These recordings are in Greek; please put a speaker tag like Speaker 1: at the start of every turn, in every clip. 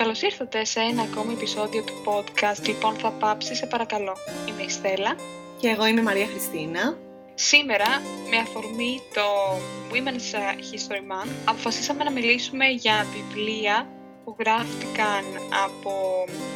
Speaker 1: Καλώς ήρθατε σε ένα ακόμη επεισόδιο του podcast Λοιπόν θα πάψει, σε παρακαλώ. Είμαι η Στέλλα.
Speaker 2: Και εγώ είμαι η Μαρία Χριστίνα.
Speaker 1: Σήμερα, με αφορμή το Women's History Month, αποφασίσαμε να μιλήσουμε για βιβλία που γράφτηκαν από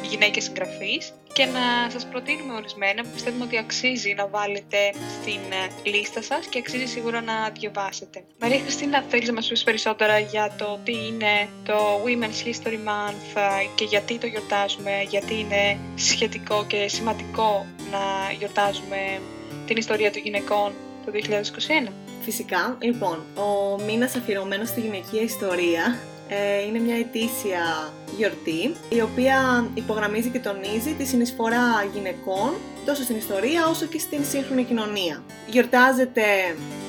Speaker 1: γυναίκες συγγραφείς και να σας προτείνουμε ορισμένα που πιστεύουμε ότι αξίζει να βάλετε στην ε, λίστα σας και αξίζει σίγουρα να διαβάσετε. Μαρία Χριστίνα, θέλεις να μας πεις περισσότερα για το τι είναι το Women's History Month ε, και γιατί το γιορτάζουμε, γιατί είναι σχετικό και σημαντικό να γιορτάζουμε την ιστορία των γυναικών το 2021.
Speaker 2: Φυσικά, λοιπόν, ο μήνας αφιερωμένος στη γυναικεία ιστορία ε, είναι μια ετήσια γιορτή η οποία υπογραμμίζει και τονίζει τη συνεισφορά γυναικών τόσο στην ιστορία όσο και στην σύγχρονη κοινωνία. Γιορτάζεται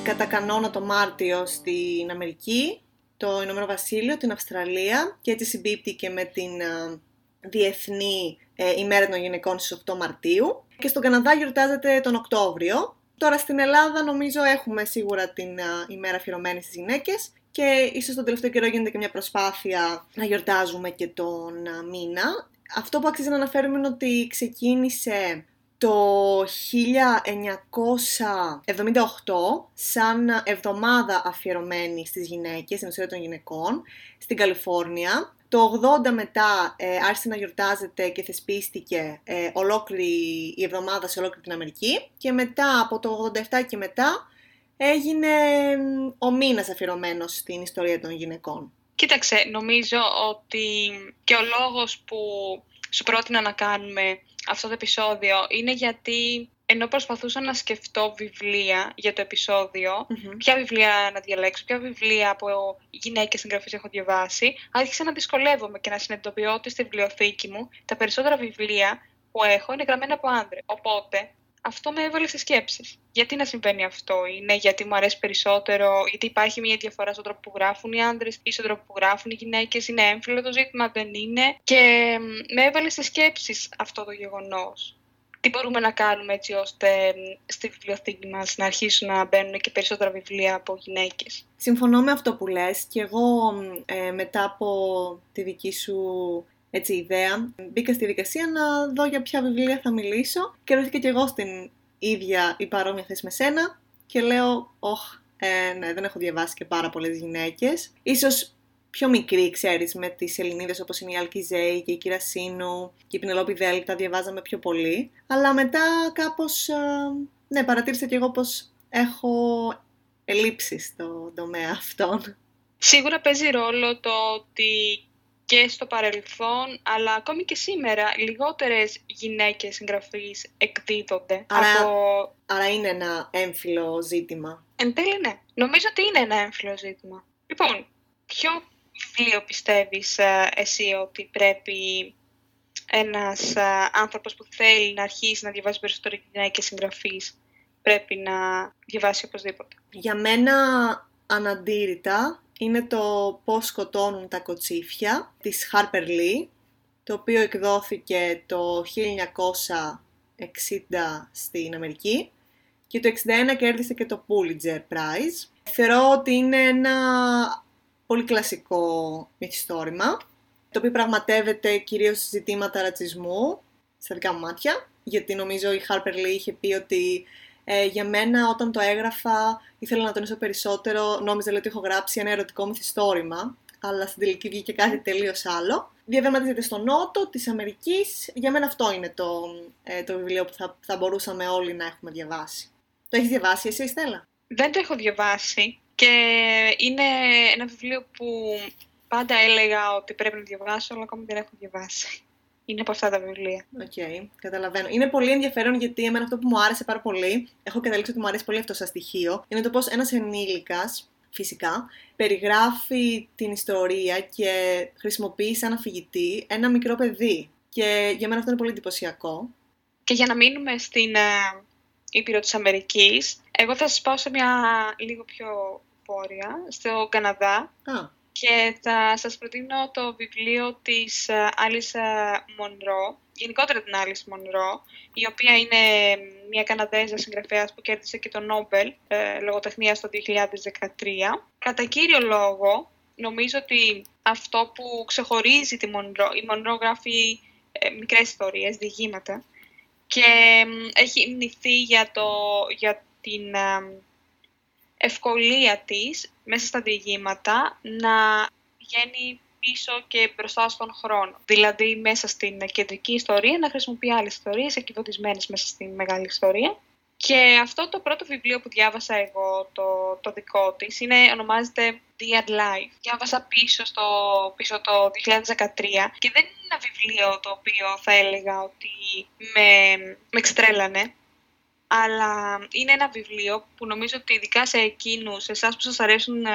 Speaker 2: κατά κανόνα το Μάρτιο στην Αμερική, το Ηνωμένο Βασίλειο, την Αυστραλία και έτσι συμπίπτει και με την ε, Διεθνή ε, ημέρα των γυναικών στις 8 Μαρτίου και στον Καναδά γιορτάζεται τον Οκτώβριο. Τώρα στην Ελλάδα νομίζω έχουμε σίγουρα την ημέρα αφιερωμένη στις γυναίκες και ίσως τον τελευταίο καιρό γίνεται και μια προσπάθεια να γιορτάζουμε και τον μήνα. Αυτό που αξίζει να αναφέρουμε είναι ότι ξεκίνησε το 1978 σαν εβδομάδα αφιερωμένη στις γυναίκες, στην ιστορία των γυναικών, στην Καλιφόρνια. Το 80 μετά ε, άρχισε να γιορτάζεται και θεσπίστηκε ε, ολόκληρη η εβδομάδα σε ολόκληρη την Αμερική και μετά από το 87 και μετά έγινε ο μήνας αφιερωμένος στην ιστορία των γυναικών.
Speaker 1: Κοίταξε, νομίζω ότι και ο λόγος που σου πρότεινα να κάνουμε αυτό το επεισόδιο είναι γιατί ενώ προσπαθούσα να σκεφτώ βιβλία για το επεισοδιο ποια βιβλία να διαλέξω, ποια βιβλία από γυναίκες συγγραφείς έχω διαβάσει, άρχισα να δυσκολεύομαι και να συνειδητοποιώ ότι στη βιβλιοθήκη μου τα περισσότερα βιβλία που έχω είναι γραμμένα από άντρε. Οπότε αυτό με έβαλε σε σκέψεις. Γιατί να συμβαίνει αυτό, είναι γιατί μου αρέσει περισσότερο, γιατί υπάρχει μια διαφορά στον τρόπο που γράφουν οι άντρες ή στον τρόπο που γράφουν οι γυναίκες, είναι έμφυλο το ζήτημα, δεν είναι; Και με έβαλε σε σκέψεις αυτό το γεγονός. Τι μπορούμε να κάνουμε έτσι ώστε στη βιβλιοθήκη μας να αρχίσουν να μπαίνουν και περισσότερα βιβλία από γυναίκες;
Speaker 2: Συμφωνώ με αυτό που λες και εγώ ε, μετά από τη δική σου έτσι, ιδέα. Μπήκα στη δικασία να δω για ποια βιβλία θα μιλήσω και ρωτήκα και εγώ στην ίδια ή παρόμοια θέση με σένα και λέω, όχ, ε, ναι, δεν έχω διαβάσει και πάρα πολλές γυναίκες. Ίσως πιο μικρή, ξέρεις, με τις Ελληνίδες όπως είναι η Άλκη Ζέη και η Κύρα Σίνου και η Πινελόπη Δέλτα διαβάζαμε πιο πολύ. Αλλά μετά κάπως, ε, ναι, παρατήρησα και εγώ πως έχω ελλείψεις στο τομέα αυτόν.
Speaker 1: Σίγουρα παίζει ρόλο το ότι και στο παρελθόν, αλλά ακόμη και σήμερα, λιγότερες γυναίκες συγγραφείς εκδίδονται.
Speaker 2: Άρα,
Speaker 1: από...
Speaker 2: άρα είναι ένα έμφυλο ζήτημα.
Speaker 1: Εν τέλει ναι. Νομίζω ότι είναι ένα έμφυλο ζήτημα. Λοιπόν, ποιο βιβλίο πιστεύεις ε, εσύ ότι πρέπει ένας ε, άνθρωπος που θέλει να αρχίσει να διαβάζει περισσότερο γυναίκες συγγραφείς πρέπει να διαβάσει οπωσδήποτε;
Speaker 2: Για μένα αναντήρητα είναι το «Πώς σκοτώνουν τα κοτσίφια» της Harper Lee, το οποίο εκδόθηκε το 1960 στην Αμερική και το 61 κέρδισε και το Pulitzer Prize. Θεωρώ ότι είναι ένα πολύ κλασικό μυθιστόρημα, το οποίο πραγματεύεται κυρίως ζητήματα ρατσισμού, στα δικά μου μάτια, γιατί νομίζω η Harper Lee είχε πει ότι ε, για μένα όταν το έγραφα ήθελα να τονίσω περισσότερο, νόμιζα ότι έχω γράψει ένα ερωτικό μυθιστόρημα, αλλά στην τελική βγήκε κάτι τελείως άλλο. Διαδραματίζεται στο νότο της Αμερικής, για μένα αυτό είναι το, ε, το βιβλίο που θα, θα μπορούσαμε όλοι να έχουμε διαβάσει. Το έχεις διαβάσει εσύ Στέλλα;
Speaker 1: Δεν το έχω διαβάσει και είναι ένα βιβλίο που πάντα έλεγα ότι πρέπει να διαβάσω, αλλά ακόμη δεν έχω διαβάσει είναι από αυτά τα βιβλία.
Speaker 2: OK, okay, καταλαβαίνω. Είναι πολύ ενδιαφέρον γιατί εμένα αυτό που μου άρεσε πάρα πολύ, έχω καταλήξει ότι μου αρέσει πολύ αυτό σαν στοιχείο, είναι το πώς ένας ενήλικας, φυσικά, περιγράφει την ιστορία και χρησιμοποιεί σαν αφηγητή ένα μικρό παιδί. Και για μένα αυτό είναι πολύ εντυπωσιακό.
Speaker 1: Και για να μείνουμε στην uh, Ήπειρο της Αμερικής, εγώ θα σας πάω σε μια λίγο πιο πόρια, στο Καναδά.
Speaker 2: Ah
Speaker 1: και θα σας προτείνω το βιβλίο της Alice Μονρό, γενικότερα την Alice Μονρό, η οποία είναι μια Καναδέζα συγγραφέας που κέρδισε και το Νόμπελ ε, λογοτεχνίας το 2013. Κατά κύριο λόγο, νομίζω ότι αυτό που ξεχωρίζει τη Μονρό, η Μονρό γράφει ε, μικρές ιστορίες, διηγήματα, και έχει μνηθεί για, το, για την ευκολία της μέσα στα διηγήματα να βγαίνει πίσω και μπροστά στον χρόνο. Δηλαδή μέσα στην κεντρική ιστορία να χρησιμοποιεί άλλες ιστορίες εκκυβωτισμένες μέσα στην μεγάλη ιστορία. Και αυτό το πρώτο βιβλίο που διάβασα εγώ, το, το δικό της, είναι, ονομάζεται Dear Life. Διάβασα πίσω, στο, πίσω το 2013 και δεν είναι ένα βιβλίο το οποίο θα έλεγα ότι με, με εξτρέλανε αλλά είναι ένα βιβλίο που νομίζω ότι ειδικά σε εκείνους, εσάς που σας αρέσουν ε,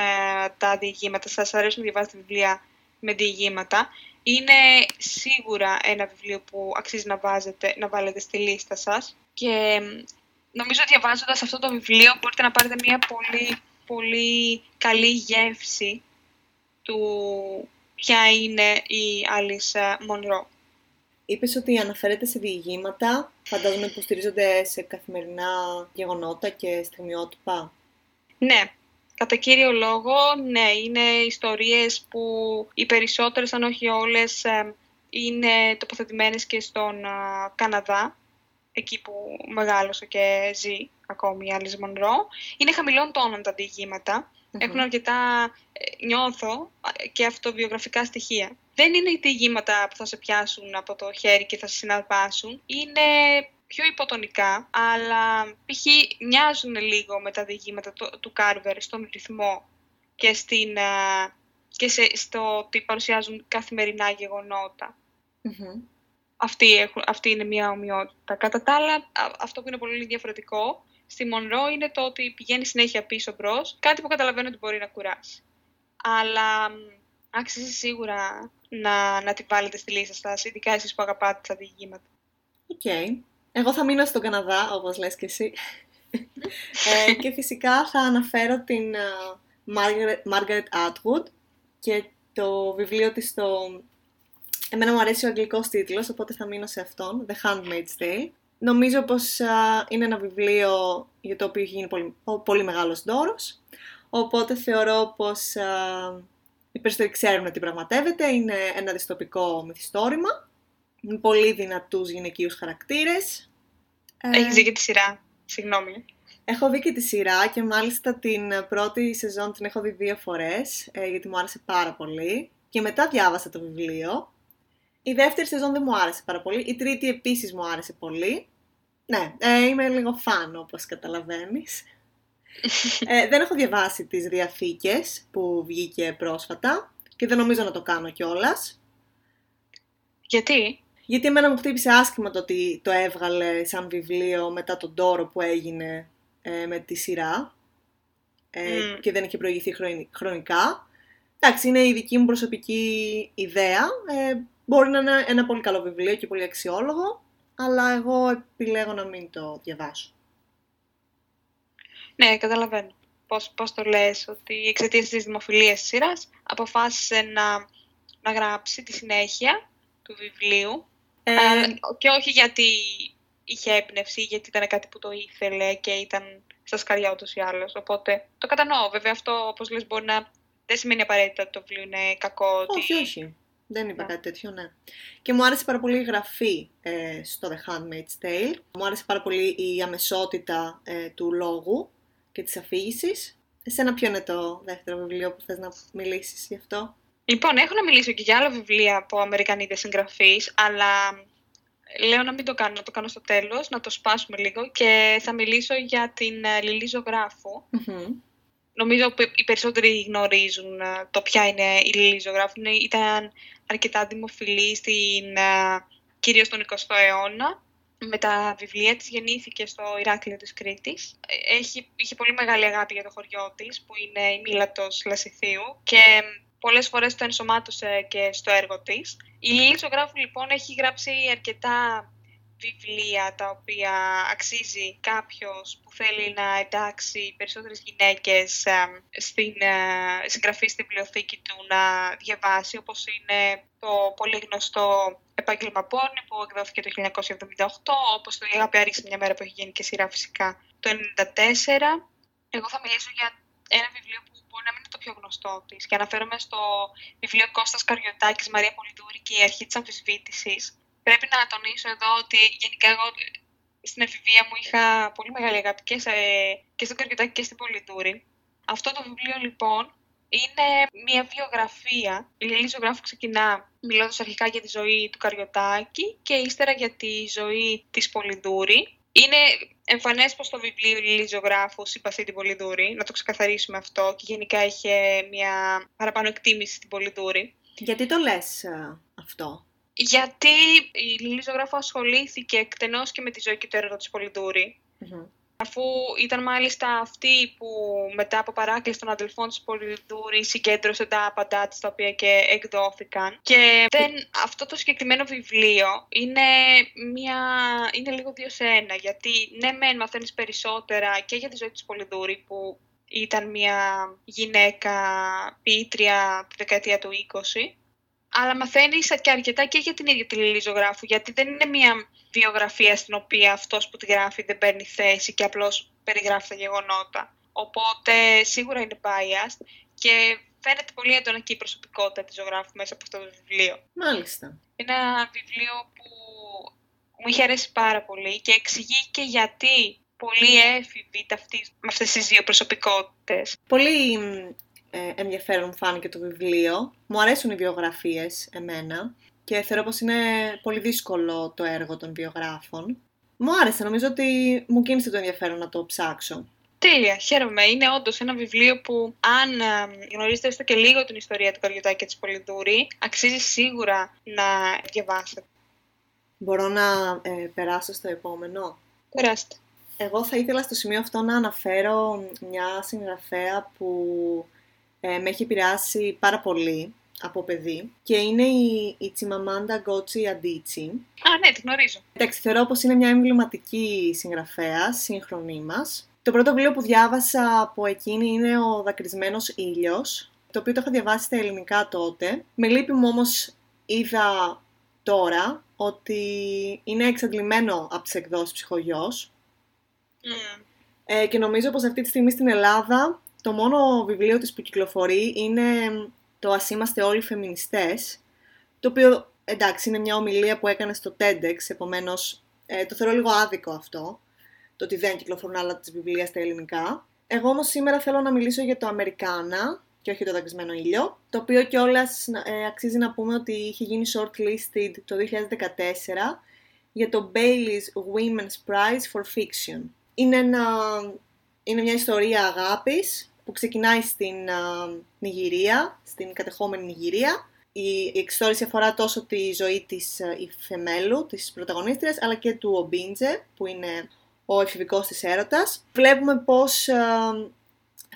Speaker 1: τα διηγήματα, σας αρέσουν να διαβάζετε βιβλία με διηγήματα, είναι σίγουρα ένα βιβλίο που αξίζει να, βάζετε, να βάλετε στη λίστα σας και νομίζω ότι διαβάζοντας αυτό το βιβλίο μπορείτε να πάρετε μια πολύ, πολύ καλή γεύση του ποια είναι η Alice Μονρό.
Speaker 2: Είπες ότι αναφέρεται σε διηγήματα, φαντάζομαι υποστηρίζονται σε καθημερινά γεγονότα και στιγμιότυπα.
Speaker 1: Ναι, κατά κύριο λόγο, ναι, είναι ιστορίες που οι περισσότερες, αν όχι όλες, είναι τοποθετημένες και στον Καναδά, εκεί που μεγάλωσε και ζει ακόμη η Alice Μονρό. Είναι χαμηλών τόνων τα διηγηματα Έχουν αρκετά, ε, νιώθω, και αυτοβιογραφικά στοιχεία δεν είναι οι διηγήματα που θα σε πιάσουν από το χέρι και θα σε συναρπάσουν. Είναι πιο υποτονικά, αλλά π.χ. μοιάζουν λίγο με τα διηγήματα του, του Κάρβερ στον ρυθμό και, στην, και σε, στο ότι παρουσιάζουν καθημερινά Αυτή, αυτή είναι μια ομοιότητα. Κατά τα άλλα, αυτό που είναι πολύ διαφορετικό στη Μονρό είναι το ότι πηγαίνει συνέχεια πίσω μπρος, κάτι που καταλαβαίνω ότι μπορεί να κουράσει. Αλλά άξιζε σίγουρα να, να τη βάλετε στη λίστα σας, ειδικά εσείς που αγαπάτε τα διηγήματα.
Speaker 2: Οκ. Εγώ θα μείνω στον Καναδά, όπως λες και εσύ. ε, και φυσικά θα αναφέρω την uh, Margaret, Margaret Atwood και το βιβλίο της στο... Εμένα μου αρέσει ο αγγλικός τίτλος, οπότε θα μείνω σε αυτόν, The Handmaid's Tale. Νομίζω πως είναι ένα βιβλίο για το οποίο έχει γίνει πολύ, πολύ μεγάλος δώρος, οπότε θεωρώ πως οι περισσότεροι ξέρουν τι πραγματεύεται, είναι ένα δυστοπικό μυθιστόρημα, με πολύ δυνατούς γυναικείους χαρακτήρες.
Speaker 1: Έχεις δει και τη σειρά, συγγνώμη.
Speaker 2: Έχω δει και τη σειρά και μάλιστα την πρώτη σεζόν την έχω δει δύο φορές, ε, γιατί μου άρεσε πάρα πολύ. Και μετά διάβασα το βιβλίο. Η δεύτερη σεζόν δεν μου άρεσε πάρα πολύ. Η τρίτη επίσης μου άρεσε πολύ. Ναι, ε, είμαι λίγο φαν όπως καταλαβαίνεις. Ε, δεν έχω διαβάσει τις διαθήκες που βγήκε πρόσφατα και δεν νομίζω να το κάνω κιόλας.
Speaker 1: Γιατί;
Speaker 2: Γιατί εμένα μου χτύπησε άσχημα το ότι το έβγαλε σαν βιβλίο μετά τον τόρο που έγινε ε, με τη σειρά ε, και δεν είχε προηγηθεί χρονικά. Εντάξει, είναι η δική μου προσωπική ιδέα. Ε, μπορεί να είναι ένα πολύ καλό βιβλίο και πολύ αξιόλογο, αλλά εγώ επιλέγω να μην το διαβάσω.
Speaker 1: Ναι, καταλαβαίνω πώς, πώς το λες, ότι εξαιτίας της δημοφιλίας της σειράς αποφάσισε να, να γράψει τη συνέχεια του βιβλίου ε... και όχι γιατί είχε έμπνευση, γιατί ήταν κάτι που το ήθελε και ήταν στα σκαριά ούτως ή άλλως. Οπότε το κατανοώ. Βέβαια αυτό, όπως λες, μπορεί να δεν σημαίνει απαραίτητα ότι το βιβλίο είναι κακό.
Speaker 2: Όχι, ότι... όχι. Δεν είπα κάτι τέτοιο, ναι. Και μου άρεσε πάρα πολύ η γραφή ε, στο The Handmaid's Tale. Μου άρεσε πάρα πολύ η αμεσότητα ε, του λόγου και της αφήγησης. Εσένα ποιο είναι το δεύτερο βιβλίο που θες να μιλήσεις γι' αυτό;
Speaker 1: Λοιπόν, έχω να μιλήσω και για άλλα βιβλία από Αμερικανίδες συγγραφείς, αλλά λέω να μην το κάνω, να το κάνω στο τέλος, να το σπάσουμε λίγο και θα μιλήσω για την ε, Λιλή Ζωγράφου. Νομίζω ότι οι περισσότεροι γνωρίζουν ε, το ποια είναι η Λιλή Ζωγράφου. Ήταν αρκετά δημοφιλή στην, ε, κυρίως στον 20ο αιώνα με τα βιβλία της γεννήθηκε στο Ηράκλειο της Κρήτης. Έχει, είχε πολύ μεγάλη αγάπη για το χωριό της, που είναι η Μήλατος Λασιθίου και πολλές φορές το ενσωμάτωσε και στο έργο της. Η Λίλη Ζωγράφου λοιπόν έχει γράψει αρκετά βιβλία τα οποία αξίζει κάποιος που θέλει να εντάξει περισσότερες γυναίκες στην ε, συγγραφή στην βιβλιοθήκη του να διαβάσει, όπως είναι το πολύ γνωστό επάγγελμα πόρνη που εκδόθηκε το 1978, όπως το «Η αγάπη μια μέρα» που έχει γίνει και σειρά φυσικά το 1994. Εγώ θα μιλήσω για ένα βιβλίο που μπορεί να μην είναι το πιο γνωστό της. Και αναφέρομαι στο βιβλίο Κώστας Καριωτάκης, Μαρία Πολυδούρη και η αρχή της αμφισβήτησης. Πρέπει να τονίσω εδώ ότι γενικά εγώ στην εφηβεία μου είχα πολύ μεγάλη αγάπη και, σε, και στον Καριωτάκη και στην Πολυδούρη. Αυτό το βιβλίο λοιπόν είναι μια βιογραφία. Η Λίλη Ζωγράφου ξεκινά μιλώντας αρχικά για τη ζωή του Καριωτάκη και ύστερα για τη ζωή της Πολυδούρη. Είναι εμφανές πως το βιβλίο η Λίλη Ζωγράφου συμπαθεί την Πολυδούρη, να το ξεκαθαρίσουμε αυτό και γενικά είχε μια παραπάνω εκτίμηση στην Πολυδούρη.
Speaker 2: Γιατί το λες ε, αυτό;
Speaker 1: Γιατί η Λίλη Ζωγράφου ασχολήθηκε εκτενώς και με τη ζωή και το έργο της πολυδουρη αφού ήταν μάλιστα αυτή που μετά από παράκληση των αδελφών της Πολυδούρη συγκέντρωσε τα απαντά της τα οποία και εκδόθηκαν. Και δεν, αυτό το συγκεκριμένο βιβλίο είναι, μια, είναι λίγο δύο σε ένα, γιατί ναι μεν μαθαίνεις περισσότερα και για τη ζωή της Πολυδούρη που ήταν μια γυναίκα ποιήτρια τη δεκαετία του 20, αλλά μαθαίνεις και αρκετά και για την ίδια τη Λίλη Ζωγράφου, γιατί δεν είναι μια βιογραφία στην οποία αυτός που τη γράφει δεν παίρνει θέση και απλώς περιγράφει τα γεγονότα. Οπότε σίγουρα είναι biased και φαίνεται πολύ έντονα και η προσωπικότητα της ζωγράφου μέσα από αυτό το βιβλίο.
Speaker 2: Μάλιστα.
Speaker 1: Είναι ένα βιβλίο που μου είχε αρέσει πάρα πολύ και εξηγεί και γιατί πολύ έφηβοι με αυτές τις δύο προσωπικότητες.
Speaker 2: Πολύ ε, ενδιαφέρον φάνηκε το βιβλίο. Μου αρέσουν οι βιογραφίες εμένα και θεωρώ πως είναι πολύ δύσκολο το έργο των βιογράφων. Μου άρεσε, νομίζω ότι μου κίνησε το ενδιαφέρον να το ψάξω.
Speaker 1: Τέλεια, χαίρομαι. Είναι όντως ένα βιβλίο που, αν ε, γνωρίζετε έστω και λίγο την ιστορία του Καριωτάκη και της Πολυδούρη, αξίζει σίγουρα να διαβάσετε.
Speaker 2: Μπορώ να ε, περάσω στο επόμενο;
Speaker 1: Περάστε.
Speaker 2: Εγώ θα ήθελα στο σημείο αυτό να αναφέρω μια συγγραφέα που ε, με έχει επηρεάσει πάρα πολύ από παιδί και είναι η, η Τσιμαμάντα Γκότσι Αντίτσι.
Speaker 1: Α, ναι, τη γνωρίζω.
Speaker 2: Εντάξει, θεωρώ πως είναι μια εμβληματική συγγραφέα, σύγχρονή μας. Το πρώτο βιβλίο που διάβασα από εκείνη είναι ο Δακρυσμένος Ήλιος, το οποίο το είχα διαβάσει στα ελληνικά τότε. Με λύπη μου όμως είδα τώρα ότι είναι εξαντλημένο από τις εκδόσεις ψυχογιός. Mm. Ε, και νομίζω πως αυτή τη στιγμή στην Ελλάδα το μόνο βιβλίο της που κυκλοφορεί είναι το «Ας είμαστε όλοι φεμινιστές», το οποίο, εντάξει, είναι μια ομιλία που έκανε στο TEDx, επομένως ε, το θεωρώ λίγο άδικο αυτό, το ότι δεν κυκλοφορούν άλλα της βιβλία στα ελληνικά. Εγώ όμως σήμερα θέλω να μιλήσω για το «Αμερικάνα», και όχι το δακρυσμένο ήλιο, το οποίο κιόλας ε, αξίζει να πούμε ότι είχε γίνει shortlisted το 2014 για το Bailey's Women's Prize for Fiction. Είναι, ένα, είναι μια ιστορία αγάπης που ξεκινάει στην Νιγηρία, στην κατεχόμενη Νιγηρία. Η, η εξιστόρηση αφορά τόσο τη ζωή της Ιφεμέλου, της πρωταγωνίστριας, αλλά και του Ομπίντζε, που είναι ο εφηβικός της έρωτας. Βλέπουμε πώς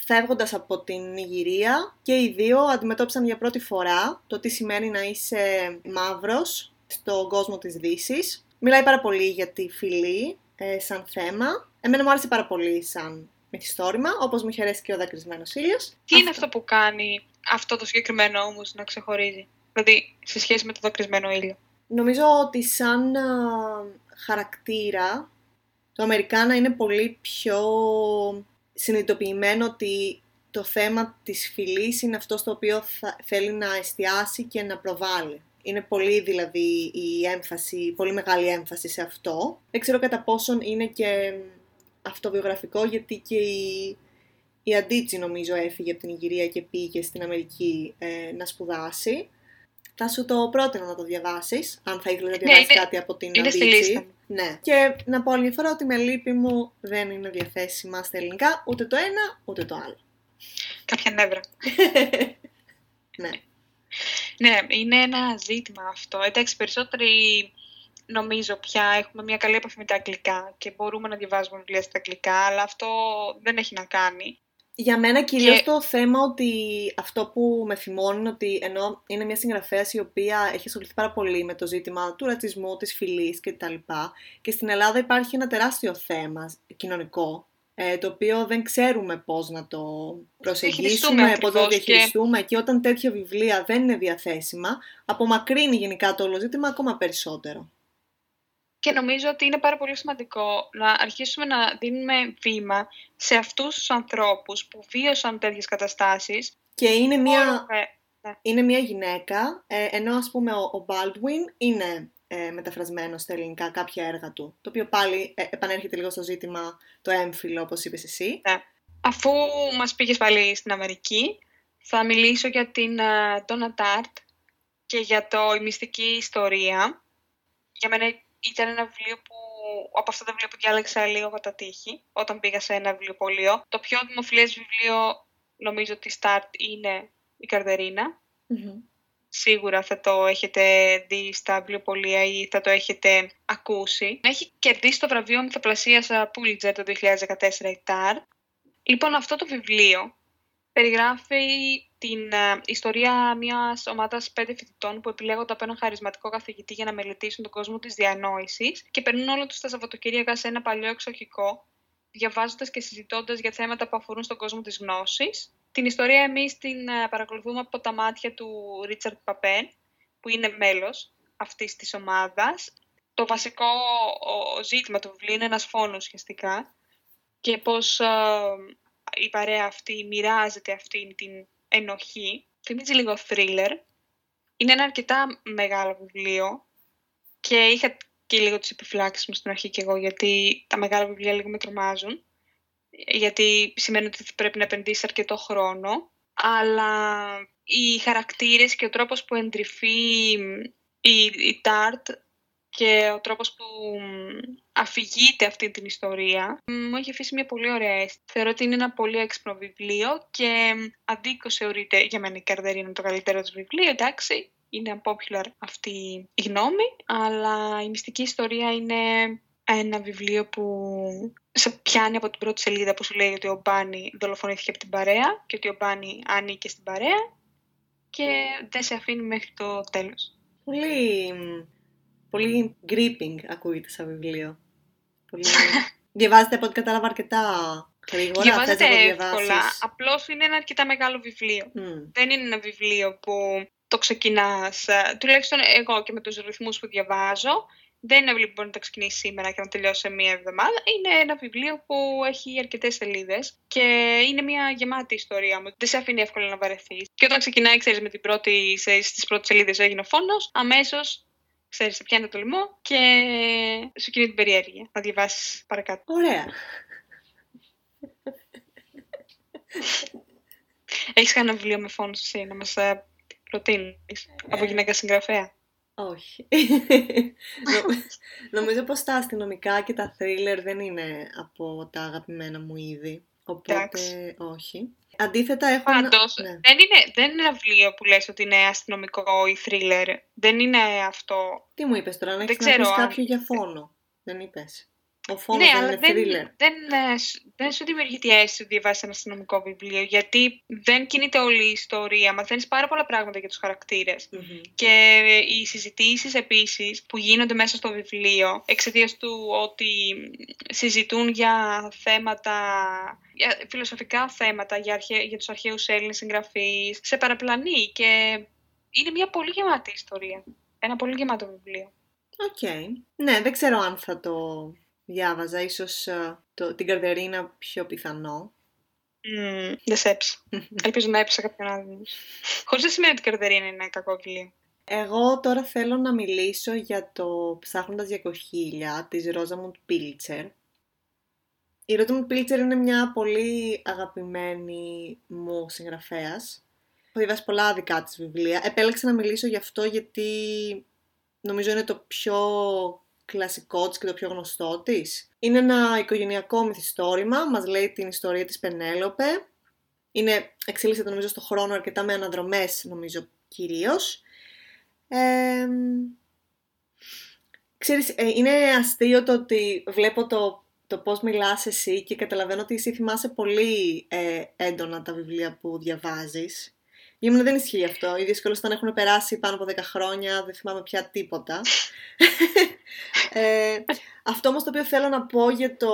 Speaker 2: φεύγοντας από την Νιγηρία και οι δύο αντιμετώπισαν για πρώτη φορά το τι σημαίνει να είσαι μαύρος στον κόσμο της δύσης. Μιλάει πάρα πολύ για τη φυλή ε, σαν θέμα. Εμένα μου άρεσε πάρα πολύ σαν μυθιστόρημα, όπως μου είχε αρέσει και ο δακρυσμένος ήλιος.
Speaker 1: Τι είναι αυτό που κάνει αυτό το συγκεκριμένο όμως να ξεχωρίζει, δηλαδή σε σχέση με το δακρυσμένο ήλιο.
Speaker 2: Νομίζω ότι σαν χαρακτήρα το Αμερικάνα είναι πολύ πιο συνειδητοποιημένο ότι το θέμα της φυλής είναι αυτό στο οποίο θα, θέλει να εστιάσει και να προβάλλει. Είναι πολύ δηλαδή η έμφαση, πολύ μεγάλη έμφαση σε αυτό. Δεν ξέρω κατά πόσον είναι και αυτοβιογραφικό γιατί και η, η Αντίτσι νομίζω έφυγε από την Ιγυρία και πήγε στην Αμερική ε, να σπουδάσει. Θα σου το πρότεινα να το διαβάσεις, αν θα ήθελες να ναι, διαβάσεις κάτι από την
Speaker 1: είναι Αντίτσι.
Speaker 2: Ναι. Και να πω άλλη φορά ότι με λύπη μου δεν είναι διαθέσιμα στα ελληνικά ούτε το ένα ούτε το άλλο.
Speaker 1: Κάποια νεύρα.
Speaker 2: ναι.
Speaker 1: Ναι, είναι ένα ζήτημα αυτό. Εντάξει, περισσότεροι νομίζω πια έχουμε μια καλή επαφή με τα αγγλικά και μπορούμε να διαβάζουμε βιβλία στα αγγλικά, αλλά αυτό δεν έχει να κάνει.
Speaker 2: Για μένα κυρίως το θέμα ότι αυτό που με θυμώνει είναι ότι ενώ είναι μια συγγραφέας η οποία έχει ασχοληθεί πάρα πολύ με το ζήτημα του ρατσισμού, της φυλής κτλ. Και στην Ελλάδα υπάρχει ένα τεράστιο θέμα κοινωνικό ε, το οποίο δεν ξέρουμε πώς να το προσεγγίσουμε, πώς να το διαχειριστούμε και... και όταν τέτοια βιβλία δεν είναι διαθέσιμα, απομακρύνει γενικά το όλο ζήτημα ακόμα περισσότερο.
Speaker 1: Και νομίζω ότι είναι πάρα πολύ σημαντικό να αρχίσουμε να δίνουμε βήμα σε αυτούς τους ανθρώπους που βίωσαν τέτοιες καταστάσεις
Speaker 2: Και είναι μια,
Speaker 1: Ωραία. Ναι.
Speaker 2: είναι μια γυναίκα, ε, ενώ ας πούμε ο, ο Baldwin είναι ε, μεταφρασμένος στα ελληνικά κάποια έργα του, το οποίο πάλι ε, επανέρχεται λίγο στο ζήτημα το έμφυλο, όπως είπες εσύ.
Speaker 1: Αφού μας πήγες πάλι στην Αμερική, θα μιλήσω για την ε, Donna Tart και για το «Η μυστική ιστορία». Για μένα ήταν ένα βιβλίο που, από αυτά τα βιβλία που διάλεξα λίγο κατά τύχη, όταν πήγα σε ένα βιβλιοπωλείο. Το πιο δημοφιλές βιβλίο, νομίζω, της Tart είναι η Καρδερίνα. Σίγουρα θα το έχετε δει στα βιβλιοπωλεία ή θα το έχετε ακούσει. Έχει κερδίσει το βραβείο Μυθοπλασίας Pulitzer το 2014 η Tart. Λοιπόν, αυτό το βιβλίο περιγράφει την ε, ιστορία μιας ομάδας πέντε φοιτητών που επιλέγονται από έναν χαρισματικό καθηγητή για να μελετήσουν τον κόσμο της διανόησης και περνούν όλο τους τα Σαββατοκύριακα σε ένα παλιό εξοχικό, διαβάζοντας και συζητώντας για θέματα που αφορούν στον κόσμο της γνώσης. Την ιστορία εμείς την ε, παρακολουθούμε από τα μάτια του Ρίτσαρτ Παπέν, που είναι μέλος αυτής της ομάδας. Το βασικό ο, ζήτημα του βιβλίου είναι ένας φόνος ουσιαστικά και πώς ε, η παρέα αυτή μοιράζεται αυτή την ενοχή. Θυμίζει λίγο thriller. Είναι ένα αρκετά μεγάλο βιβλίο και είχα και λίγο τις επιφυλάξεις μου στην αρχή και εγώ γιατί τα μεγάλα βιβλία λίγο με τρομάζουν γιατί σημαίνει ότι πρέπει να επενδύσεις αρκετό χρόνο αλλά οι χαρακτήρες και ο τρόπος που εντρυφεί η, η Τάρτ και ο τρόπος που αφηγείται αυτή την ιστορία μου έχει αφήσει μια πολύ ωραία αίσθηση. Θεωρώ ότι είναι ένα πολύ έξυπνο βιβλίο και αντίκως θεωρείται για μένα η Καρδερίνα το καλύτερο της βιβλίο, εντάξει. Είναι unpopular αυτή η γνώμη, αλλά η μυστική ιστορία είναι ένα βιβλίο που σε πιάνει από την πρώτη σελίδα που σου λέει ότι ο Μπάνι δολοφονήθηκε από την παρέα και ότι ο Μπάνι ανήκε στην παρέα και δεν σε αφήνει μέχρι το τέλος.
Speaker 2: Πολύ Πολύ gripping ακούγεται σαν βιβλίο. Πολύ... Διαβάζετε από ό,τι κατάλαβα αρκετά γρήγορα.
Speaker 1: Διαβάζετε εύκολα. Απλώς είναι ένα αρκετά μεγάλο βιβλίο. Δεν είναι ένα βιβλίο που το ξεκινάς. Ε, τουλάχιστον εγώ και με τους ρυθμούς που διαβάζω. Δεν είναι ένα βιβλίο που μπορεί να το ξεκινήσεις σήμερα και να τελειώσει σε μία εβδομάδα. Είναι ένα βιβλίο που έχει αρκετές σελίδες και είναι μια γεμάτη ιστορία μου. Δεν σε αφήνει εύκολα να βαρεθείς. Και όταν ξεκινάει, ξέρεις, με την πρώτη, στις πρώτες σελίδες έγινε ο φόνος, αμέσως ξέρεις, σε πιάνει το λαιμό και σου κινεί την περιέργεια να διαβάσεις παρακάτω.
Speaker 2: Ωραία.
Speaker 1: Έχεις κανένα βιβλίο με φόνους εσύ να μας ε, προτείνεις από ε. γυναίκα συγγραφέα;
Speaker 2: Όχι. Νομίζω πως τα αστυνομικά και τα thriller δεν είναι από τα αγαπημένα μου είδη. Οπότε όχι. Αντίθετα έχω...
Speaker 1: Πάντως, ναι. δεν, είναι, δεν είναι ένα βιβλίο που λες ότι είναι αστυνομικό ή thriller. Δεν είναι αυτό.
Speaker 2: Τι μου είπες τώρα, να έχεις να πεις κάποιο για φόνο. Δεν είπες. Ο φόνο
Speaker 1: ναι,
Speaker 2: δεν
Speaker 1: αλλά
Speaker 2: είναι
Speaker 1: δεν,
Speaker 2: thriller.
Speaker 1: Δεν, ε, δεν σου δημιουργεί τη αίσθηση ότι διαβάσεις ένα αστυνομικό βιβλίο, γιατί δεν κινείται όλη η ιστορία. Μαθαίνεις πάρα πολλά πράγματα για τους χαρακτηρε Και οι συζητήσεις επίσης που γίνονται μέσα στο βιβλίο, εξαιτίας του ότι συζητούν για θέματα για φιλοσοφικά θέματα για, αρχαί, για τους αρχαίους Έλληνες συγγραφείς, σε παραπλανεί και είναι μια πολύ γεμάτη ιστορία. Ένα πολύ γεμάτο βιβλίο.
Speaker 2: Οκ. Ναι, δεν ξέρω αν θα το διάβαζα. Ίσως ε, το, την Καρδερίνα πιο πιθανό.
Speaker 1: Mm, δεν σε έψησα. Ελπίζω να έψα κάποιον άλλο. Χωρίς να σημαίνει ότι η Καρδερίνα είναι κακό βιβλίο.
Speaker 2: Εγώ τώρα θέλω να μιλήσω για το «Ψάχνοντας για κοχύλια» της Ρόζαμουντ Πίλτσερ. Η Ρόζαμουντ Πίλτσερ είναι μια πολύ αγαπημένη μου συγγραφέας. Έχω διαβάσει πολλά δικά της βιβλία. Επέλεξα να μιλήσω γι' αυτό γιατί νομίζω είναι το πιο κλασικό της και το πιο γνωστό της. Είναι ένα οικογενειακό μυθιστόρημα, μας λέει την ιστορία της Πενέλοπε. Είναι, εξελίσσεται νομίζω στο χρόνο αρκετά με αναδρομές νομίζω κυρίως. Ε, ξέρεις, ε, είναι αστείο το ότι βλέπω το, το πώς μιλάς εσύ και καταλαβαίνω ότι εσύ θυμάσαι πολύ ε, έντονα τα βιβλία που διαβάζεις. Για μένα δεν ισχύει αυτό. Οι δύσκολες όταν έχουν περάσει πάνω από 10 χρόνια, δεν θυμάμαι πια τίποτα. ε, αυτό όμως το οποίο θέλω να πω για το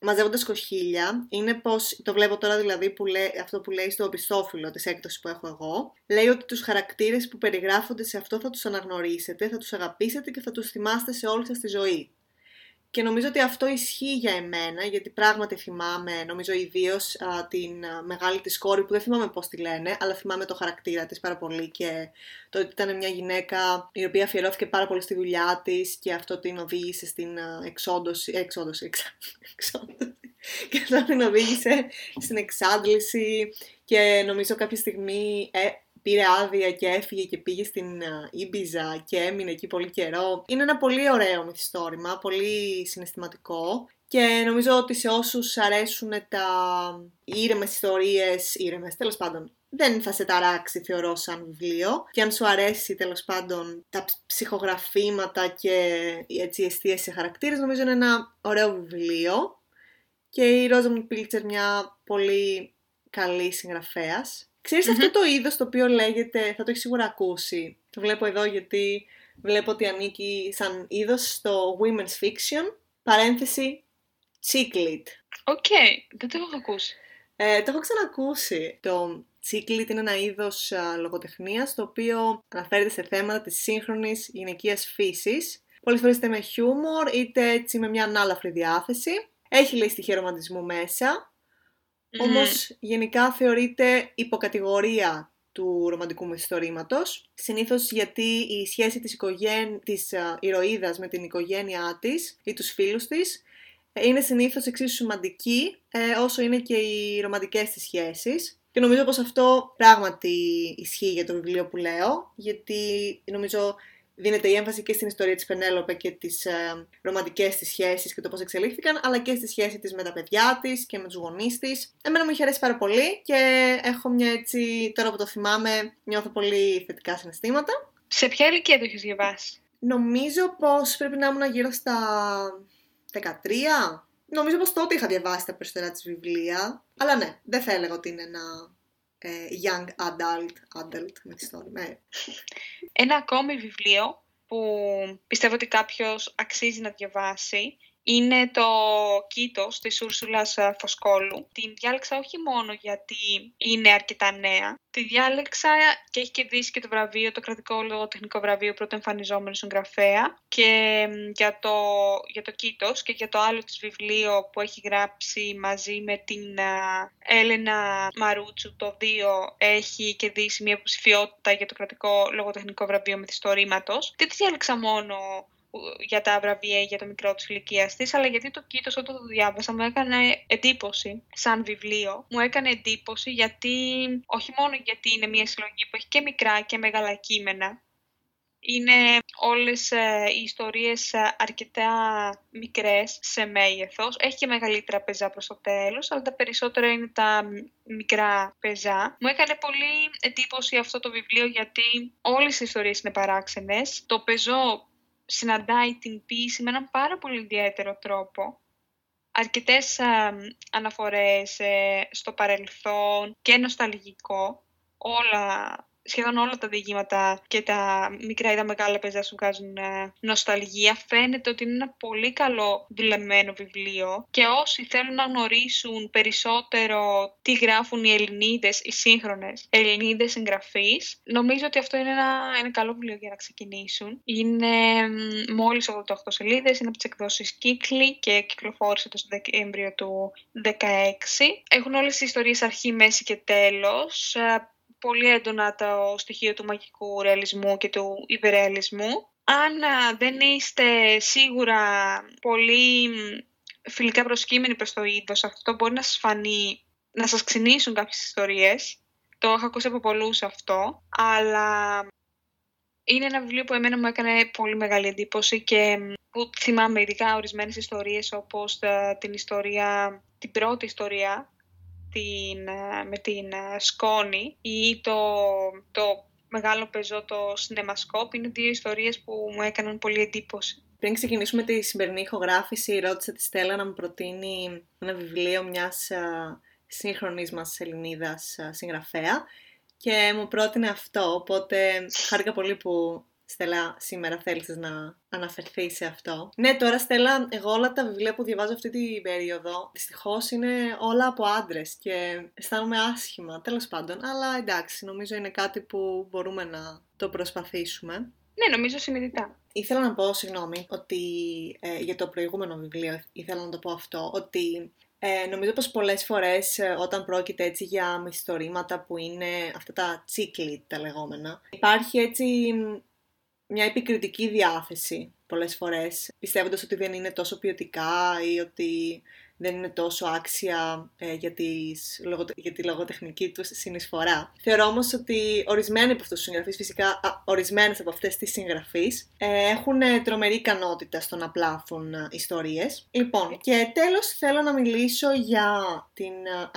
Speaker 2: μαζεύοντας κοχύλια είναι πως, το βλέπω τώρα δηλαδή που λέει, αυτό που λέει στο οπισθόφυλλο της έκδοσης που έχω εγώ, λέει ότι τους χαρακτήρες που περιγράφονται σε αυτό θα τους αναγνωρίσετε, θα τους αγαπήσετε και θα τους θυμάστε σε όλη σας τη ζωή. Και νομίζω ότι αυτό ισχύει για εμένα, γιατί πράγματι θυμάμαι, νομίζω ιδίως την α, μεγάλη της κόρη, που δεν θυμάμαι πώς τη λένε, αλλά θυμάμαι το χαρακτήρα της πάρα πολύ και το ότι ήταν μια γυναίκα η οποία αφιερώθηκε πάρα πολύ στη δουλειά της και αυτό την οδήγησε στην α, εξόντωση, εξόντωση, εξ, εξόντωση, και αυτό την οδήγησε στην εξάντληση και νομίζω κάποια στιγμή ε, πήρε άδεια και έφυγε και πήγε στην Ήμπιζα και έμεινε εκεί πολύ καιρό. Είναι ένα πολύ ωραίο μυθιστόρημα, πολύ συναισθηματικό και νομίζω ότι σε όσους αρέσουν τα ήρεμες ιστορίες, ήρεμες τέλος πάντων, δεν θα σε ταράξει θεωρώ σαν βιβλίο. Και αν σου αρέσει τέλος πάντων τα ψυχογραφήματα και έτσι εστίαση σε χαρακτήρες νομίζω είναι ένα ωραίο βιβλίο. Και η Ρόζαμουντ Πίλτσερ μια πολύ καλή συγγραφέας Ξέρεις αυτό το είδος το οποίο λέγεται, θα το έχεις σίγουρα ακούσει, το βλέπω εδώ γιατί βλέπω ότι ανήκει σαν είδος στο Women's Fiction, παρένθεση Chick
Speaker 1: OK, δεν το έχω ακούσει.
Speaker 2: Ε, το έχω ξανακούσει. Το Chick είναι ένα είδος α, λογοτεχνίας το οποίο αναφέρεται σε θέματα της σύγχρονης γυναικείας φύσης. Πολλές φορές είτε με χιούμορ είτε έτσι με μια ανάλαφρη διάθεση. Έχει λέει στοιχεία ρομαντισμού μέσα Mm. Όμως γενικά θεωρείται υποκατηγορία του ρομαντικού μυθιστορήματος. Συνήθως γιατί η σχέση της, οικογέν... της ηρωίδας με την οικογένειά της ή τους φίλους της ε, είναι συνήθως εξίσου σημαντική ε, όσο είναι και οι ρομαντικές της σχέσεις. Και νομίζω πως αυτό πράγματι ισχύει για το βιβλίο που λέω, γιατί νομίζω δίνεται η έμφαση και στην ιστορία της Πενέλοπε και τις ε, ρομαντικές της σχέσεις και το πώς εξελίχθηκαν, αλλά και στη σχέση της με τα παιδιά της και με τους γονείς της. Εμένα μου είχε αρέσει πάρα πολύ και έχω μια έτσι, τώρα που το θυμάμαι, νιώθω πολύ θετικά συναισθήματα.
Speaker 1: Σε ποια ηλικία το έχεις διαβάσει;
Speaker 2: Νομίζω πως πρέπει να ήμουν γύρω στα 13. Νομίζω πως τότε είχα διαβάσει τα περισσότερα της βιβλία. Αλλά ναι, δεν θα έλεγα ότι είναι ένα ε, young adult, adult με τη story.
Speaker 1: Ένα ακόμη βιβλίο που πιστεύω ότι κάποιος αξίζει να διαβάσει είναι το Κίτος της Ούρσουλας Φωσκόλου. Την διάλεξα όχι μόνο γιατί είναι αρκετά νέα, τη διάλεξα και έχει κερδίσει και το βραβείο, το κρατικό λογοτεχνικό βραβείο πρώτο εμφανιζόμενο συγγραφέα και για το, για το Κίτος και για το άλλο της βιβλίο που έχει γράψει μαζί με την Έλενα Μαρούτσου το δύο έχει κερδίσει μια υποψηφιότητα για το κρατικό λογοτεχνικό βραβείο μυθιστορήματος. Δεν τη διάλεξα μόνο για τα βραβεία για το μικρό της ηλικίας της, αλλά γιατί το κοίτος όταν το διάβασα μου έκανε εντύπωση σαν βιβλίο. Μου έκανε εντύπωση γιατί, όχι μόνο γιατί είναι μια συλλογή που έχει και μικρά και μεγάλα κείμενα, είναι όλες ε, οι ιστορίες ε, αρκετά μικρές σε μέγεθος. Έχει και μεγαλύτερα πεζά προς το τέλος, αλλά τα περισσότερα είναι τα μικρά πεζά. Μου έκανε πολύ εντύπωση αυτό το βιβλίο γιατί όλες οι ιστορίες είναι παράξενες. Το πεζό συναντάει την ποίηση με έναν πάρα πολύ ιδιαίτερο τρόπο. Αρκετές α, αναφορές ε, στο παρελθόν και νοσταλγικό, όλα σχεδόν όλα τα διηγήματα και τα μικρά ή τα μεγάλα παιδιά σου βγάζουν ε, νοσταλγία. Φαίνεται ότι είναι ένα πολύ καλό δουλεμένο βιβλίο και όσοι θέλουν να γνωρίσουν περισσότερο τι γράφουν οι Ελληνίδες, οι σύγχρονες Ελληνίδες συγγραφείς, νομίζω ότι αυτό είναι ένα, ένα καλό βιβλίο για να ξεκινήσουν. Είναι μόλις 88 σελίδες, είναι από τις εκδόσεις Κύκλη και κυκλοφόρησε το Δεκέμβριο του 2016. Έχουν όλες οι ιστορίες αρχή, μέση και τέλος ε, πολύ έντονα το στοιχείο του μαγικού ρεαλισμού και του υπερρεαλισμού. Αν δεν είστε σίγουρα πολύ φιλικά προσκύμενοι προς το είδος, αυτό μπορεί να σας φανεί, να σας ξυνήσουν κάποιες ιστορίες. Το έχω ακούσει από πολλούς αυτό, αλλά είναι ένα βιβλίο που εμένα μου έκανε πολύ μεγάλη εντύπωση και που θυμάμαι ειδικά ορισμένες ιστορίες όπως την ιστορία, την πρώτη ιστορία την, ε, με την ε, σκόνη ή το, το μεγάλο πεζό το Cinemaskop είναι δύο ιστορίες που μου έκαναν πολύ εντύπωση.
Speaker 2: Πριν ξεκινήσουμε τη σημερινή ηχογράφηση, ρώτησα τη Στέλλα να μου προτείνει ένα βιβλίο μιας α, ε, σύγχρονης μας Ελληνίδας συγγραφέα και μου πρότεινε αυτό, οπότε χάρηκα πολύ που Στέλλα, σήμερα θέλεις να αναφερθείς σε αυτό. Ναι, τώρα Στέλλα, εγώ όλα τα βιβλία που διαβάζω αυτή την περίοδο, δυστυχώς είναι όλα από άντρες και αισθάνομαι άσχημα, τέλος πάντων. Αλλά εντάξει, νομίζω είναι κάτι που μπορούμε να το προσπαθήσουμε.
Speaker 1: Ναι, νομίζω συνειδητά.
Speaker 2: Ήθελα να πω, συγγνώμη, ότι ε, για το προηγούμενο βιβλίο ήθελα να το πω αυτό, ότι ε, νομίζω πως πολλές φορές ε, όταν πρόκειται έτσι για μυθιστορήματα που είναι αυτά τα τσίκλι τα λεγόμενα, υπάρχει έτσι μια επικριτική διάθεση πολλές φορές, πιστεύοντας ότι δεν είναι τόσο ποιοτικά ή ότι δεν είναι τόσο άξια ε, για, τις, για τη λογοτεχνική τους συνεισφορά. Θεωρώ όμως ότι ορισμένοι από αυτούς τους συγγραφείς, φυσικά α, ορισμένες από αυτές τις συγγραφείς, ε, έχουν ε, τρομερή ικανότητα στο να πλάθουν ε, ιστορίες. Λοιπόν, και τέλος θέλω να μιλήσω για την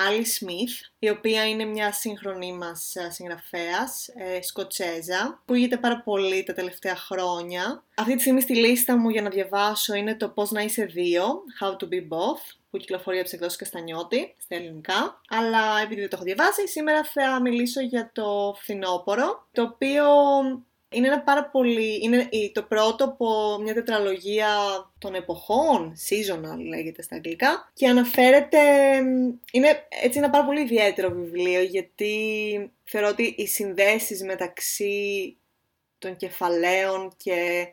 Speaker 2: Άλλη Σμιθ, η οποία είναι μια σύγχρονη μας συγγραφέας, ε, Σκοτσέζα, που γίνεται πάρα πολύ τα τελευταία χρόνια. Αυτή τη στιγμή στη λίστα μου για να διαβάσω είναι το «Πώς να είσαι δύο», «How to be both», που κυκλοφορεί από τις εκδόσεις Καστανιώτη στα ελληνικά. Αλλά επειδή δεν το έχω διαβάσει, σήμερα θα μιλήσω για το φθινόπωρο, το οποίο είναι ένα πάρα πολύ. είναι το πρώτο από μια τετραλογία των εποχών, seasonal λέγεται στα αγγλικά, και αναφέρεται. Είναι έτσι ένα πάρα πολύ ιδιαίτερο βιβλίο, γιατί θεωρώ ότι οι συνδέσεις μεταξύ των κεφαλαίων και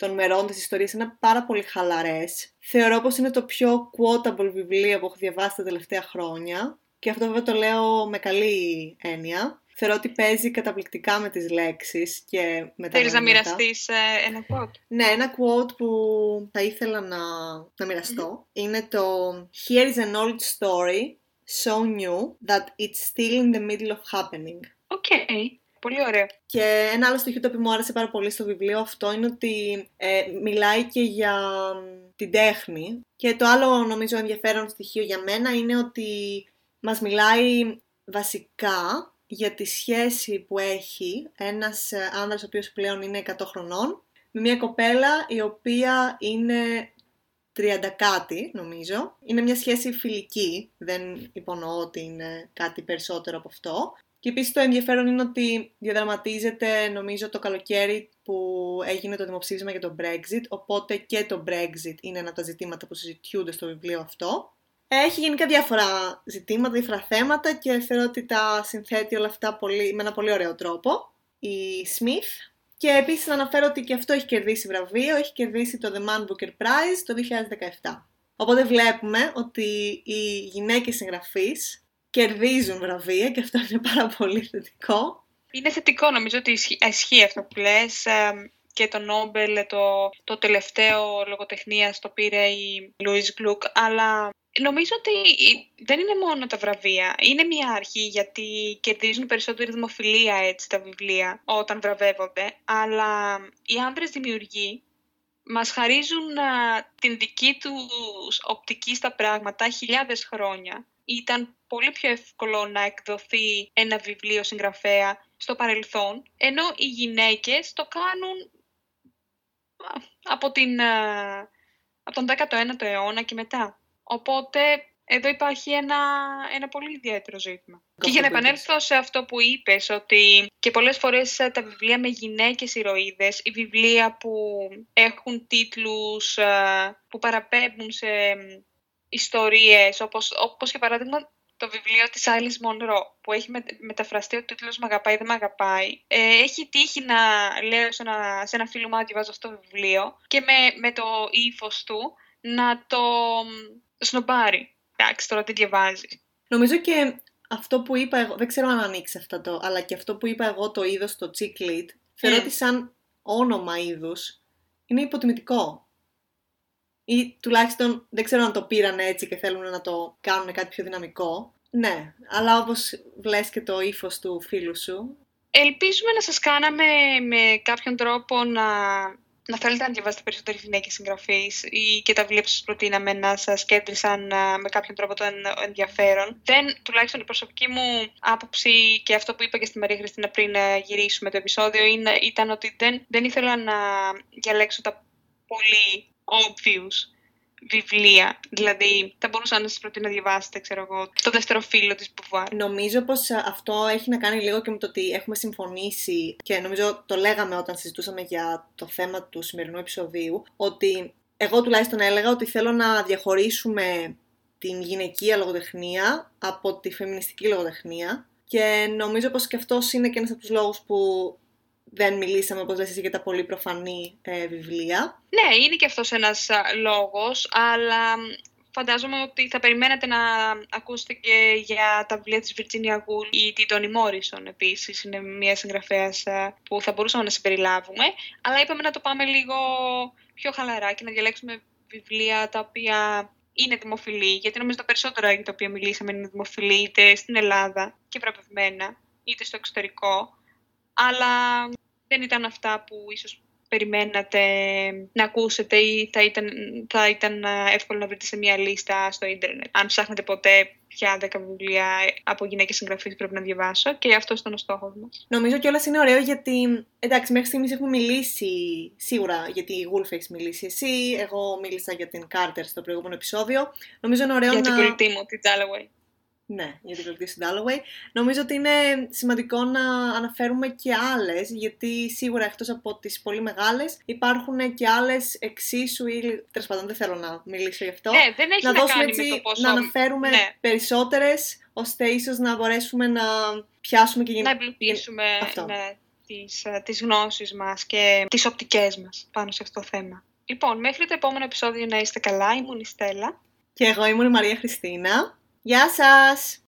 Speaker 2: των μερών της ιστορίας είναι πάρα πολύ χαλαρές. Θεωρώ πως είναι το πιο quotable βιβλίο που έχω διαβάσει τα τελευταία χρόνια και αυτό βέβαια το λέω με καλή έννοια. Θεωρώ ότι παίζει καταπληκτικά με τις λέξεις και με τα
Speaker 1: Θέλεις να μοιραστείς ε, ένα quote?
Speaker 2: Ναι, ένα quote που θα ήθελα να, να μοιραστω Είναι το «Here is an old story, so new that it's still in the middle of happening».
Speaker 1: Okay. Πολύ ωραία.
Speaker 2: Και ένα άλλο στοιχείο το οποίο μου άρεσε πάρα πολύ στο βιβλίο αυτό είναι ότι ε, μιλάει και για την τέχνη. Και το άλλο νομίζω ενδιαφέρον στοιχείο για μένα είναι ότι μας μιλάει βασικά για τη σχέση που έχει ένας ε, άνδρας ο οποίος πλέον είναι 100 χρονών με μια κοπέλα η οποία είναι 30 κάτι νομίζω. Είναι μια σχέση φιλική, δεν υπονοώ ότι είναι κάτι περισσότερο από αυτό. Και επίσης το ενδιαφέρον είναι ότι διαδραματίζεται νομίζω το καλοκαίρι που έγινε το δημοψήφισμα για το Brexit, οπότε και το Brexit είναι ένα από τα ζητήματα που συζητιούνται στο βιβλίο αυτό. Έχει γενικά διάφορα ζητήματα, διάφορα θέματα και θεωρώ ότι τα συνθέτει όλα αυτά πολύ, με ένα πολύ ωραίο τρόπο. Η Smith. Και επίσης να αναφέρω ότι και αυτό έχει κερδίσει βραβείο, έχει κερδίσει το The Man Booker Prize το 2017. Οπότε βλέπουμε ότι οι γυναίκες συγγραφείς κερδίζουν βραβεία και αυτό είναι πάρα πολύ θετικό.
Speaker 1: Είναι θετικό νομίζω ότι ισχύει αυτό που λες και το Νόμπελ το, το τελευταίο λογοτεχνία το πήρε η Λουίς Γκλουκ αλλά νομίζω ότι δεν είναι μόνο τα βραβεία. Είναι μια αρχή γιατί κερδίζουν περισσότερη δημοφιλία έτσι τα βιβλία όταν βραβεύονται αλλά οι άνδρες δημιουργοί μας χαρίζουν την δική τους οπτική στα πράγματα χιλιάδες χρόνια ήταν πολύ πιο εύκολο να εκδοθεί ένα βιβλίο συγγραφέα στο παρελθόν, ενώ οι γυναίκες το κάνουν από, την, από τον 19ο αιώνα και μετά. Οπότε εδώ υπάρχει ένα, ένα πολύ ιδιαίτερο ζήτημα. Και για να επανέλθω σε αυτό που είπες, ότι και πολλές φορές τα βιβλία με γυναίκες ηρωίδες, οι βιβλία που έχουν τίτλους που παραπέμπουν σε ιστορίες, όπως, όπως για παράδειγμα το βιβλίο της Alice Μονρό, που έχει μεταφραστεί ο τίτλος «Μ' αγαπάει, δεν μ' αγαπάει». Ε, έχει τύχει να λέω σε ένα, σε ένα φίλο μου να διαβάζω αυτό το βιβλίο και με, με το ύφος του να το σνομπάρει. Εντάξει, τώρα τι διαβάζει.
Speaker 2: Νομίζω και αυτό που είπα εγώ, δεν ξέρω αν ανοίξει αυτό το, αλλά και αυτό που είπα εγώ το είδος το Chick θεωρώ mm. ότι σαν όνομα είδους είναι υποτιμητικό ή τουλάχιστον δεν ξέρω αν το πήραν έτσι και θέλουν να το κάνουν κάτι πιο δυναμικό. Ναι, αλλά όπως βλέπεις και το ύφος του φίλου σου.
Speaker 1: Ελπίζουμε να σας κάναμε με κάποιον τρόπο να, να θέλετε να διαβάσετε περισσότεροι γυναίκες συγγραφείς ή και τα βιβλία που σας προτείναμε να σας κέντρισαν με κάποιον τρόπο το ενδιαφέρον. Δεν, τουλάχιστον η προσωπική μου άποψη και αυτό που είπα και στη Μαρία Χριστίνα πριν γυρίσουμε το επεισόδιο είναι, ήταν ότι δεν, δεν ήθελα να διαλέξω τα πολύ obvious βιβλία. Δηλαδή, θα μπορούσα να σας προτείνω να διαβάσετε, ξέρω εγώ, το δεύτερο φίλο της Μπουβάρ.
Speaker 2: Νομίζω πως ε, αυτό έχει να κάνει λίγο και με το ότι έχουμε συμφωνήσει και νομίζω το λέγαμε όταν συζητούσαμε για το θέμα του σημερινού επεισοδίου, ότι εγώ τουλάχιστον έλεγα ότι θέλω να διαχωρίσουμε την γυναικεία λογοτεχνία από τη φεμινιστική λογοτεχνία και νομίζω πως και αυτός είναι και ένας από τους λόγους που δεν μιλήσαμε, όπως λες εσύ, για τα πολύ προφανή ε, βιβλία.
Speaker 1: Ναι, είναι και αυτός ένας α, λόγος, αλλά φαντάζομαι ότι θα περιμένατε να ακούσετε και για τα βιβλία της Virginia Woolf ή τη Toni Morrison επίσης. Είναι μια συγγραφέας α, που θα μπορούσαμε να συμπεριλάβουμε, αλλά είπαμε να το πάμε λίγο πιο χαλαρά και να διαλέξουμε βιβλία τα οποία είναι δημοφιλή, γιατί νομίζω τα περισσότερα για τα οποία μιλήσαμε είναι δημοφιλή είτε στην Ελλάδα και βραβευμένα, είτε στο εξωτερικό, αλλά δεν ήταν αυτά που ίσως περιμένατε να ακούσετε ή θα ήταν, θα ήταν εύκολο να βρείτε σε μια λίστα στο ίντερνετ. Αν ψάχνετε ποτέ ποια 10 βιβλία από γυναίκες συγγραφείς πρέπει να διαβάσω και αυτό ήταν ο στόχος μας.
Speaker 2: Νομίζω κιόλας είναι ωραίο γιατί, εντάξει, μέχρι στιγμής έχουμε μιλήσει σίγουρα γιατί η Wolf έχει μιλήσει εσύ, εγώ μίλησα για την Carter στο προηγούμενο επεισόδιο. Νομίζω είναι ωραίο
Speaker 1: για
Speaker 2: να...
Speaker 1: την κολλητή μου, την Dalloway.
Speaker 2: Ναι, για την κολλητή στην Dalloway. Νομίζω ότι είναι σημαντικό να αναφέρουμε και άλλες, γιατί σίγουρα εκτός από τις πολύ μεγάλες υπάρχουν και άλλες εξίσου ή τέλος πάντων δεν θέλω να μιλήσω γι' αυτό.
Speaker 1: Ναι, δεν έχει
Speaker 2: να,
Speaker 1: να,
Speaker 2: δώσουμε
Speaker 1: κάνει
Speaker 2: έτσι,
Speaker 1: με το πόσο...
Speaker 2: να αναφέρουμε
Speaker 1: Ναι.
Speaker 2: περισσότερες, ώστε ίσως να μπορέσουμε να πιάσουμε και
Speaker 1: να
Speaker 2: γεν-
Speaker 1: εμπλουτίσουμε
Speaker 2: Αυτό.
Speaker 1: ναι, τις, ε, τις γνώσεις μας και τις οπτικές μας πάνω σε αυτό το θέμα. Λοιπόν, μέχρι το επόμενο επεισόδιο να είστε καλά. Ήμουν η Στέλλα.
Speaker 2: Και εγώ ήμουν η Μαρία Χριστίνα. Γεια σας!